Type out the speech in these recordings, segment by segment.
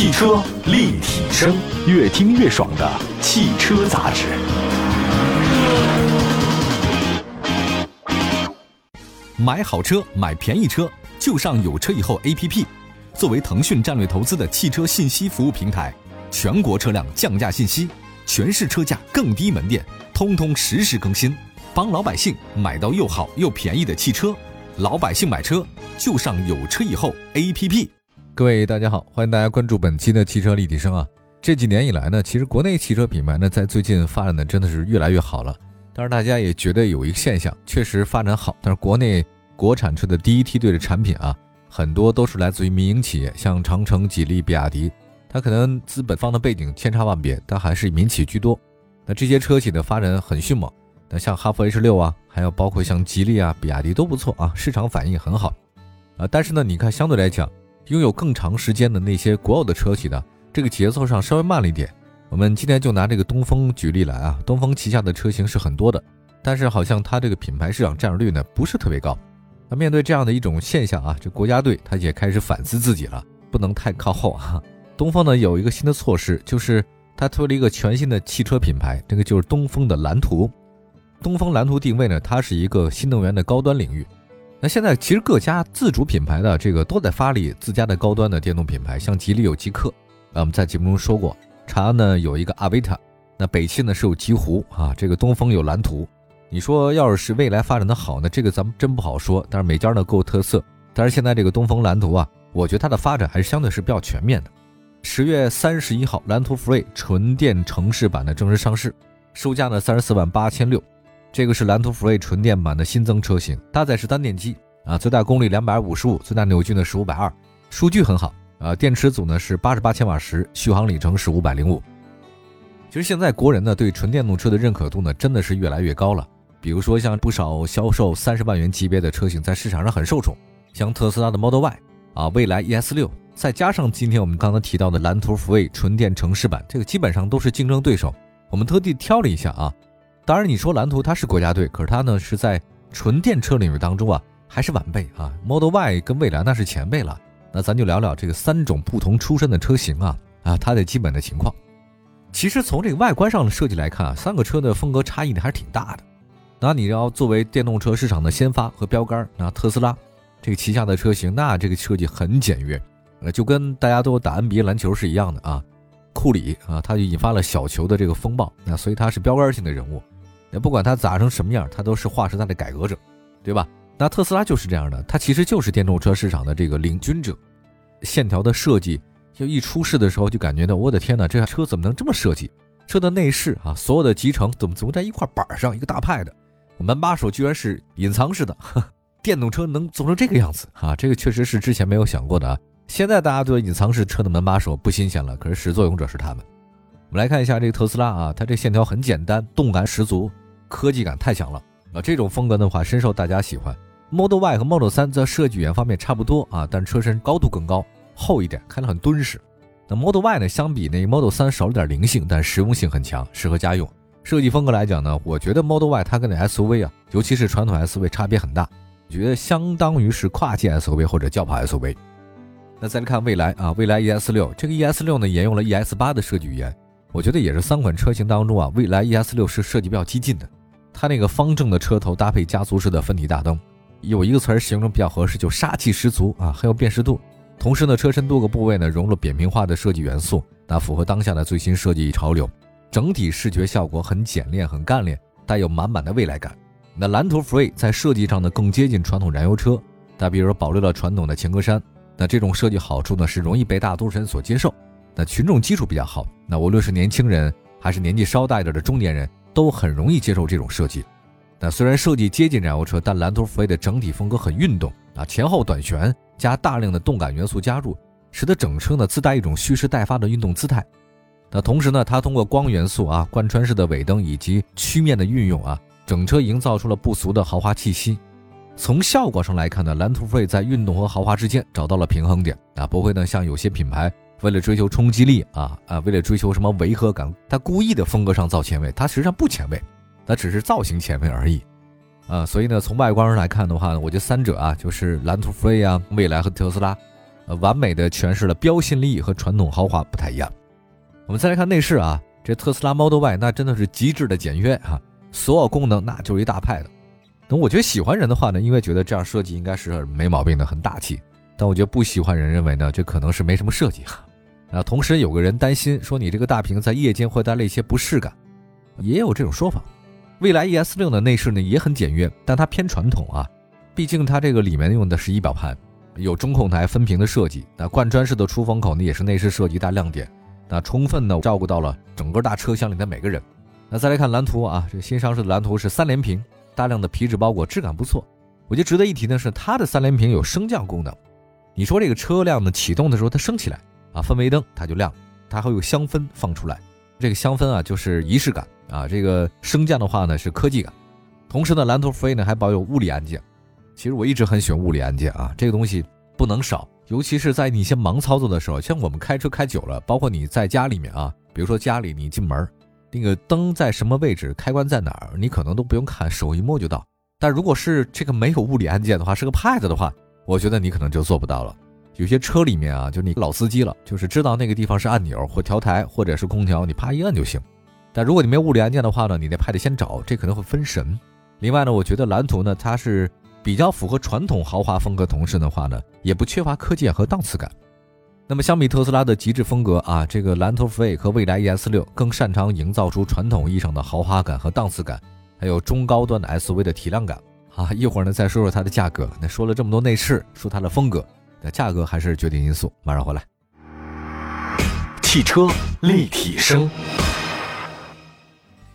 汽车立体声，越听越爽的汽车杂志。买好车，买便宜车，就上有车以后 APP。作为腾讯战略投资的汽车信息服务平台，全国车辆降价信息、全市车价更低门店，通通实时更新，帮老百姓买到又好又便宜的汽车。老百姓买车就上有车以后 APP。各位大家好，欢迎大家关注本期的汽车立体声啊。这几年以来呢，其实国内汽车品牌呢，在最近发展的真的是越来越好了。当然，大家也觉得有一个现象，确实发展好，但是国内国产车的第一梯队的产品啊，很多都是来自于民营企业，像长城、吉利、比亚迪，它可能资本方的背景千差万别，但还是民企居多。那这些车企的发展很迅猛。那像哈弗 H 六啊，还有包括像吉利啊、比亚迪都不错啊，市场反应很好啊。但是呢，你看相对来讲，拥有更长时间的那些国有的车企呢，这个节奏上稍微慢了一点。我们今天就拿这个东风举例来啊，东风旗下的车型是很多的，但是好像它这个品牌市场占有率呢不是特别高。那面对这样的一种现象啊，这国家队它也开始反思自己了，不能太靠后啊。东风呢有一个新的措施，就是它推了一个全新的汽车品牌，这个就是东风的蓝图。东风蓝图定位呢，它是一个新能源的高端领域。那现在其实各家自主品牌的这个都在发力自家的高端的电动品牌，像吉利有极氪，啊我们在节目中说过，长安呢有一个阿维塔，那北汽呢是有极狐啊，这个东风有蓝图。你说要是未来发展的好呢，这个咱们真不好说。但是每家呢各有特色，但是现在这个东风蓝图啊，我觉得它的发展还是相对是比较全面的。十月三十一号，蓝图 Free 纯电城市版的正式上市，售价呢三十四万八千六。这个是蓝图 Free 纯电版的新增车型，搭载是单电机啊，最大功率两百五十五，最大扭矩呢是五百二，数据很好啊。电池组呢是八十八千瓦时，续航里程是五百零五。其实现在国人呢对纯电动车的认可度呢真的是越来越高了。比如说像不少销售三十万元级别的车型在市场上很受宠，像特斯拉的 Model Y 啊，蔚来 ES 六，再加上今天我们刚刚提到的蓝图 Free 纯电城市版，这个基本上都是竞争对手。我们特地挑了一下啊。当然，你说蓝图它是国家队，可是它呢是在纯电车领域当中啊，还是晚辈啊。Model Y 跟蔚来那是前辈了。那咱就聊聊这个三种不同出身的车型啊啊，它的基本的情况。其实从这个外观上的设计来看啊，三个车的风格差异呢还是挺大的。那你要作为电动车市场的先发和标杆，那特斯拉这个旗下的车型，那这个设计很简约，呃，就跟大家都打 NBA 篮球是一样的啊。库里啊，他就引发了小球的这个风暴，那所以他是标杆性的人物。那不管它砸成什么样，它都是划时代的改革者，对吧？那特斯拉就是这样的，它其实就是电动车市场的这个领军者。线条的设计，就一出世的时候就感觉到，我的天哪，这车怎么能这么设计？车的内饰啊，所有的集成怎么怎么在一块板上，一个大派的门把手居然是隐藏式的，电动车能做成这个样子啊？这个确实是之前没有想过的啊。现在大家对隐藏式车的门把手不新鲜了，可是始作俑者是他们。我们来看一下这个特斯拉啊，它这线条很简单，动感十足。科技感太强了啊！这种风格的话，深受大家喜欢。Model Y 和 Model 3在设计语言方面差不多啊，但车身高度更高，厚一点，看着很敦实。那 Model Y 呢，相比那 Model 3少了点灵性，但实用性很强，适合家用。设计风格来讲呢，我觉得 Model Y 它跟那 SUV 啊，尤其是传统 SUV 差别很大，我觉得相当于是跨界 SUV 或者轿跑 SUV。那再来看蔚来啊，蔚来 ES 六，这个 ES 六呢，沿用了 ES 八的设计语言，我觉得也是三款车型当中啊，蔚来 ES 六是设计比较激进的。它那个方正的车头搭配家族式的分体大灯，有一个词儿形容比较合适，就杀气十足啊，很有辨识度。同时呢，车身多个部位呢融入扁平化的设计元素，那符合当下的最新设计潮流，整体视觉效果很简练、很干练，带有满满的未来感。那蓝图 Free 在设计上呢更接近传统燃油车，那比如说保留了传统的前格栅，那这种设计好处呢是容易被大多数人所接受，那群众基础比较好，那无论是年轻人还是年纪稍大一点的中年人。都很容易接受这种设计。那虽然设计接近燃油车，但蓝图 F 的整体风格很运动啊，前后短悬加大量的动感元素加入，使得整车呢自带一种蓄势待发的运动姿态。那同时呢，它通过光元素啊、贯穿式的尾灯以及曲面的运用啊，整车营造出了不俗的豪华气息。从效果上来看呢，蓝图 F 在运动和豪华之间找到了平衡点啊，不会呢像有些品牌。为了追求冲击力啊啊，为了追求什么违和感，他故意的风格上造前卫，他实际上不前卫，他只是造型前卫而已，啊，所以呢，从外观上来看的话呢，我觉得三者啊，就是蓝图 Free 啊，蔚来和特斯拉，呃，完美的诠释了标新立异和传统豪华不太一样。我们再来看内饰啊，这特斯拉 Model Y 那真的是极致的简约啊，所有功能那就是一大派的。那我觉得喜欢人的话呢，因为觉得这样设计应该是没毛病的，很大气。但我觉得不喜欢人认为呢，这可能是没什么设计哈。啊同时有个人担心说你这个大屏在夜间会带来一些不适感，也有这种说法。蔚来 ES 六的内饰呢也很简约，但它偏传统啊，毕竟它这个里面用的是仪表盘，有中控台分屏的设计，那贯穿式的出风口呢也是内饰设计大亮点，那充分的照顾到了整个大车厢里的每个人。那再来看蓝图啊，这新上市的蓝图是三连屏，大量的皮质包裹，质感不错。我觉得值得一提的是它的三连屏有升降功能，你说这个车辆呢启动的时候它升起来啊，氛围灯它就亮，它还有香氛放出来，这个香氛啊就是仪式感。啊，这个升降的话呢是科技感，同时呢，蓝图 Free 呢还保有物理按键。其实我一直很喜欢物理按键啊，这个东西不能少，尤其是在你一些忙操作的时候，像我们开车开久了，包括你在家里面啊，比如说家里你进门，那个灯在什么位置，开关在哪儿，你可能都不用看，手一摸就到。但如果是这个没有物理按键的话，是个 Pad 的话，我觉得你可能就做不到了。有些车里面啊，就你老司机了，就是知道那个地方是按钮或调台或者是空调，你啪一按就行。但如果你没有物理按键的话呢，你得派得先找，这可能会分神。另外呢，我觉得蓝图呢，它是比较符合传统豪华风格，同时的话呢，也不缺乏科技和档次感。那么相比特斯拉的极致风格啊，这个蓝图 Free 和蔚来 ES 六更擅长营造出传统意义上的豪华感和档次感，还有中高端的 SUV 的体量感啊。一会儿呢再说说它的价格。那说了这么多内饰，说它的风格，那价格还是决定因素。马上回来，汽车立体声。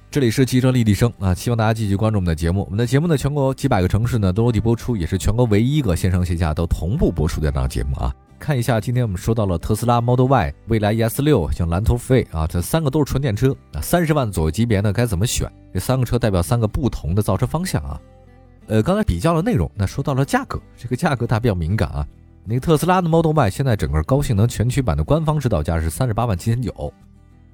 这里是汽车立体声啊，希望大家继续关注我们的节目。我们的节目呢，全国几百个城市呢都落地播出，也是全国唯一一个线上线下都同步播出的这档节目啊。看一下，今天我们说到了特斯拉 Model Y、未来 ES 六、像蓝图 Free 啊，这三个都是纯电车啊，三十万左右级别呢该怎么选？这三个车代表三个不同的造车方向啊。呃，刚才比较了内容，那说到了价格，这个价格它比较敏感啊。那个特斯拉的 Model Y 现在整个高性能全驱版的官方指导价是三十八万七千九。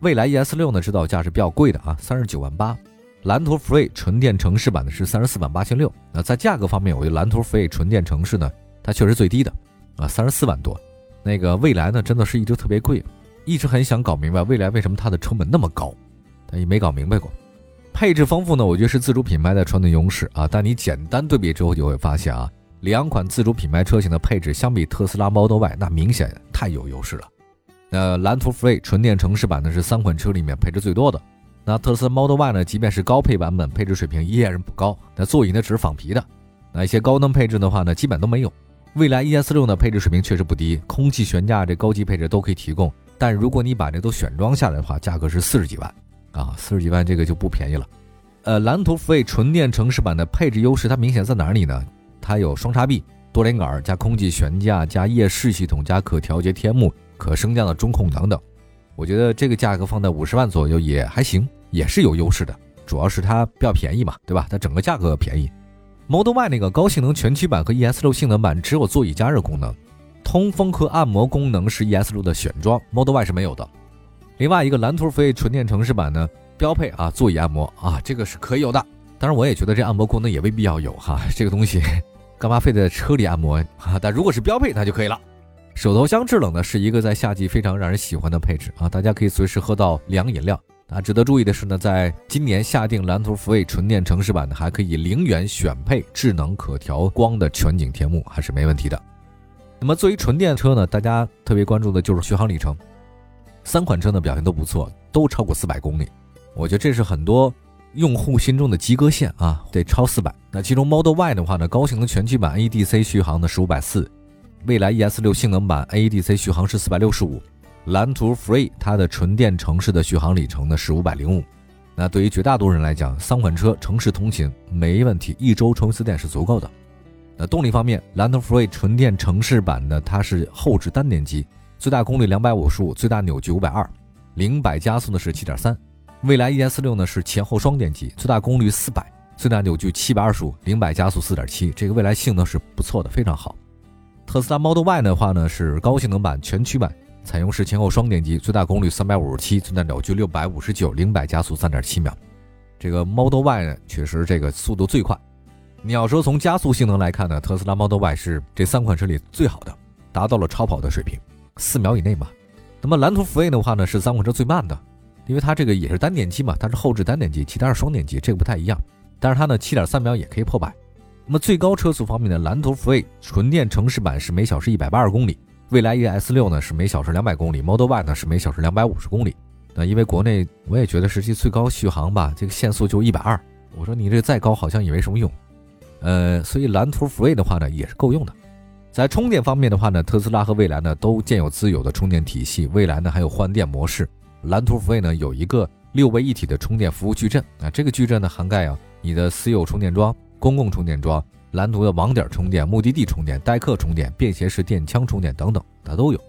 蔚来 ES 六呢，指导价是比较贵的啊，三十九万八。蓝图 Free 纯电城市版的是三十四万八千六。那在价格方面，我觉得蓝图 Free 纯电城市呢，它确实最低的啊，三十四万多。那个蔚来呢，真的是一直特别贵，一直很想搞明白蔚来为什么它的成本那么高，但也没搞明白过。配置丰富呢，我觉得是自主品牌的传统优势啊。但你简单对比之后，就会发现啊，两款自主品牌车型的配置相比特斯拉 Model Y，那明显太有优势了。那蓝图 Free 纯电城市版呢是三款车里面配置最多的。那特斯拉 Model Y 呢，即便是高配版本，配置水平依然是不高。那座椅呢只是仿皮的。那一些高能配置的话呢，基本都没有。蔚来 ES 六呢，配置水平确实不低，空气悬架这高级配置都可以提供。但如果你把这都选装下来的话，价格是四十几万啊，四十几万这个就不便宜了。呃，蓝图 Free 纯电城市版的配置优势，它明显在哪里呢？它有双叉臂、多连杆加空气悬架加夜视系统加可调节天幕。可升降的中控等等，我觉得这个价格放在五十万左右也还行，也是有优势的。主要是它比较便宜嘛，对吧？它整个价格便宜。Model Y 那个高性能全驱版和 ES 六性能版只有座椅加热功能，通风和按摩功能是 ES 六的选装，Model Y 是没有的。另外一个蓝图飞纯电城市版呢，标配啊座椅按摩啊，这个是可以有的。当然我也觉得这按摩功能也未必要有哈，这个东西干嘛非得在车里按摩啊？但如果是标配，那就可以了。手头箱制冷呢，是一个在夏季非常让人喜欢的配置啊，大家可以随时喝到凉饮料啊。值得注意的是呢，在今年下定蓝图 Free 纯电城市版呢，还可以零元选配智能可调光的全景天幕，还是没问题的。那么作为纯电车呢，大家特别关注的就是续航里程，三款车呢表现都不错，都超过四百公里，我觉得这是很多用户心中的及格线啊，得超四百。那其中 Model Y 的话呢，高性能全驱版 AEDC 续航呢是五百四。未来 ES 六性能版 AEDC 续航是四百六十五，蓝图 Free 它的纯电城市的续航里程呢是五百零五。那对于绝大多数人来讲，三款车城市通勤没问题，一周充一次电是足够的。那动力方面，蓝图 Free 纯电城市版呢，它是后置单电机，最大功率两百五十五，最大扭矩五百二，零百加速呢是七点三。蔚来 ES 六呢是前后双电机，最大功率四百，最大扭矩七百二十五，零百加速四点七。这个未来性能是不错的，非常好。特斯拉 Model Y 的话呢是高性能版全驱版，采用是前后双电机，最大功率三百五十七，最大扭矩六百五十九，零百加速三点七秒。这个 Model Y 呢确实这个速度最快。你要说从加速性能来看呢，特斯拉 Model Y 是这三款车里最好的。达到了超跑的水平，四秒以内嘛。那么蓝图 FAE 的话呢，是三款车最慢的，因为它这个也是单电机嘛，它是后置单电机，其他是双电机，这个不太一样。但是它呢，七点三秒也可以破百。那么最高车速方面呢，蓝图福威纯电城市版是每小时一百八十公里，蔚来 ES 六呢是每小时两百公里，Model Y 呢是每小时两百五十公里。那因为国内我也觉得实际最高续航吧，这个限速就一百二。我说你这再高好像也没什么用。呃，所以蓝图福威的话呢也是够用的。在充电方面的话呢，特斯拉和蔚来呢都建有自有的充电体系。蔚来呢还有换电模式，蓝图福威呢有一个六位一体的充电服务矩阵啊。这个矩阵呢涵盖啊你的私有充电桩、公共充电桩、蓝图的网点充电、目的地充电、代客充电、便携式电枪充电等等，它都有。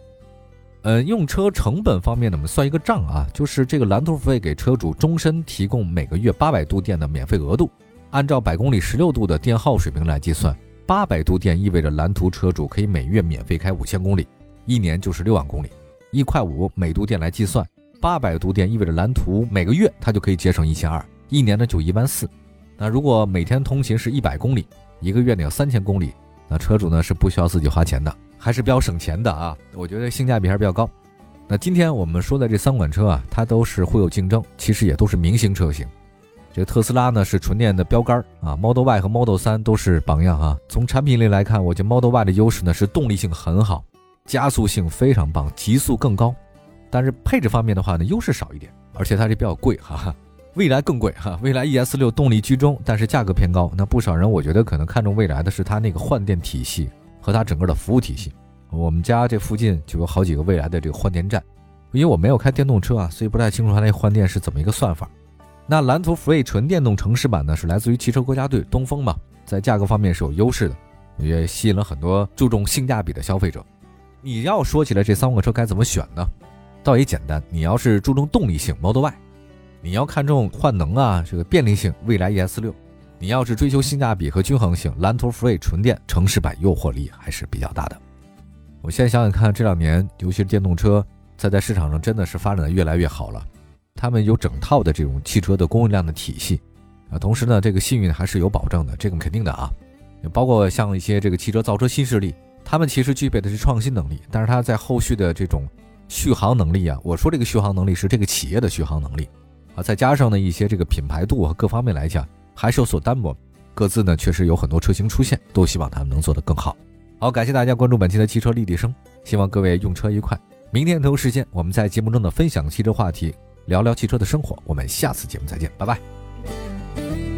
嗯，用车成本方面呢，我们算一个账啊，就是这个蓝图付费给车主终身提供每个月八百度电的免费额度，按照百公里十六度的电耗水平来计算，八百度电意味着蓝图车主可以每月免费开五千公里，一年就是六万公里，一块五每度电来计算，八百度电意味着蓝图每个月它就可以节省一千二，一年呢就一万四。那如果每天通勤是一百公里，一个月呢有三千公里，那车主呢是不需要自己花钱的。还是比较省钱的啊，我觉得性价比还是比较高。那今天我们说的这三款车啊，它都是互有竞争，其实也都是明星车型。这特斯拉呢是纯电的标杆啊，Model Y 和 Model 3都是榜样啊。从产品力来看，我觉得 Model Y 的优势呢是动力性很好，加速性非常棒，极速更高。但是配置方面的话呢，优势少一点，而且它这比较贵哈。未来更贵哈，未来 ES 六动力居中，但是价格偏高。那不少人我觉得可能看中未来的是它那个换电体系。和它整个的服务体系，我们家这附近就有好几个未来的这个换电站，因为我没有开电动车啊，所以不太清楚它那换电是怎么一个算法。那蓝图 Free 纯电动城市版呢，是来自于汽车国家队东风嘛，在价格方面是有优势的，也吸引了很多注重性价比的消费者。你要说起来这三款车该怎么选呢？倒也简单，你要是注重动力性 Model Y，你要看重换能啊这个便利性蔚来 ES 六。你要是追求性价比和均衡性，蓝图 Free 纯电城市版诱惑力还是比较大的。我现在想想看，这两年尤其是电动车在在市场上真的是发展的越来越好了。他们有整套的这种汽车的供应量的体系啊，同时呢，这个信誉还是有保证的，这个肯定的啊。包括像一些这个汽车造车新势力，他们其实具备的是创新能力，但是他在后续的这种续航能力啊，我说这个续航能力是这个企业的续航能力啊，再加上呢一些这个品牌度和各方面来讲。还是有所单薄，各自呢确实有很多车型出现，都希望他们能做得更好。好，感谢大家关注本期的汽车立体声，希望各位用车愉快。明天同一时间，我们在节目中的分享汽车话题，聊聊汽车的生活。我们下次节目再见，拜拜。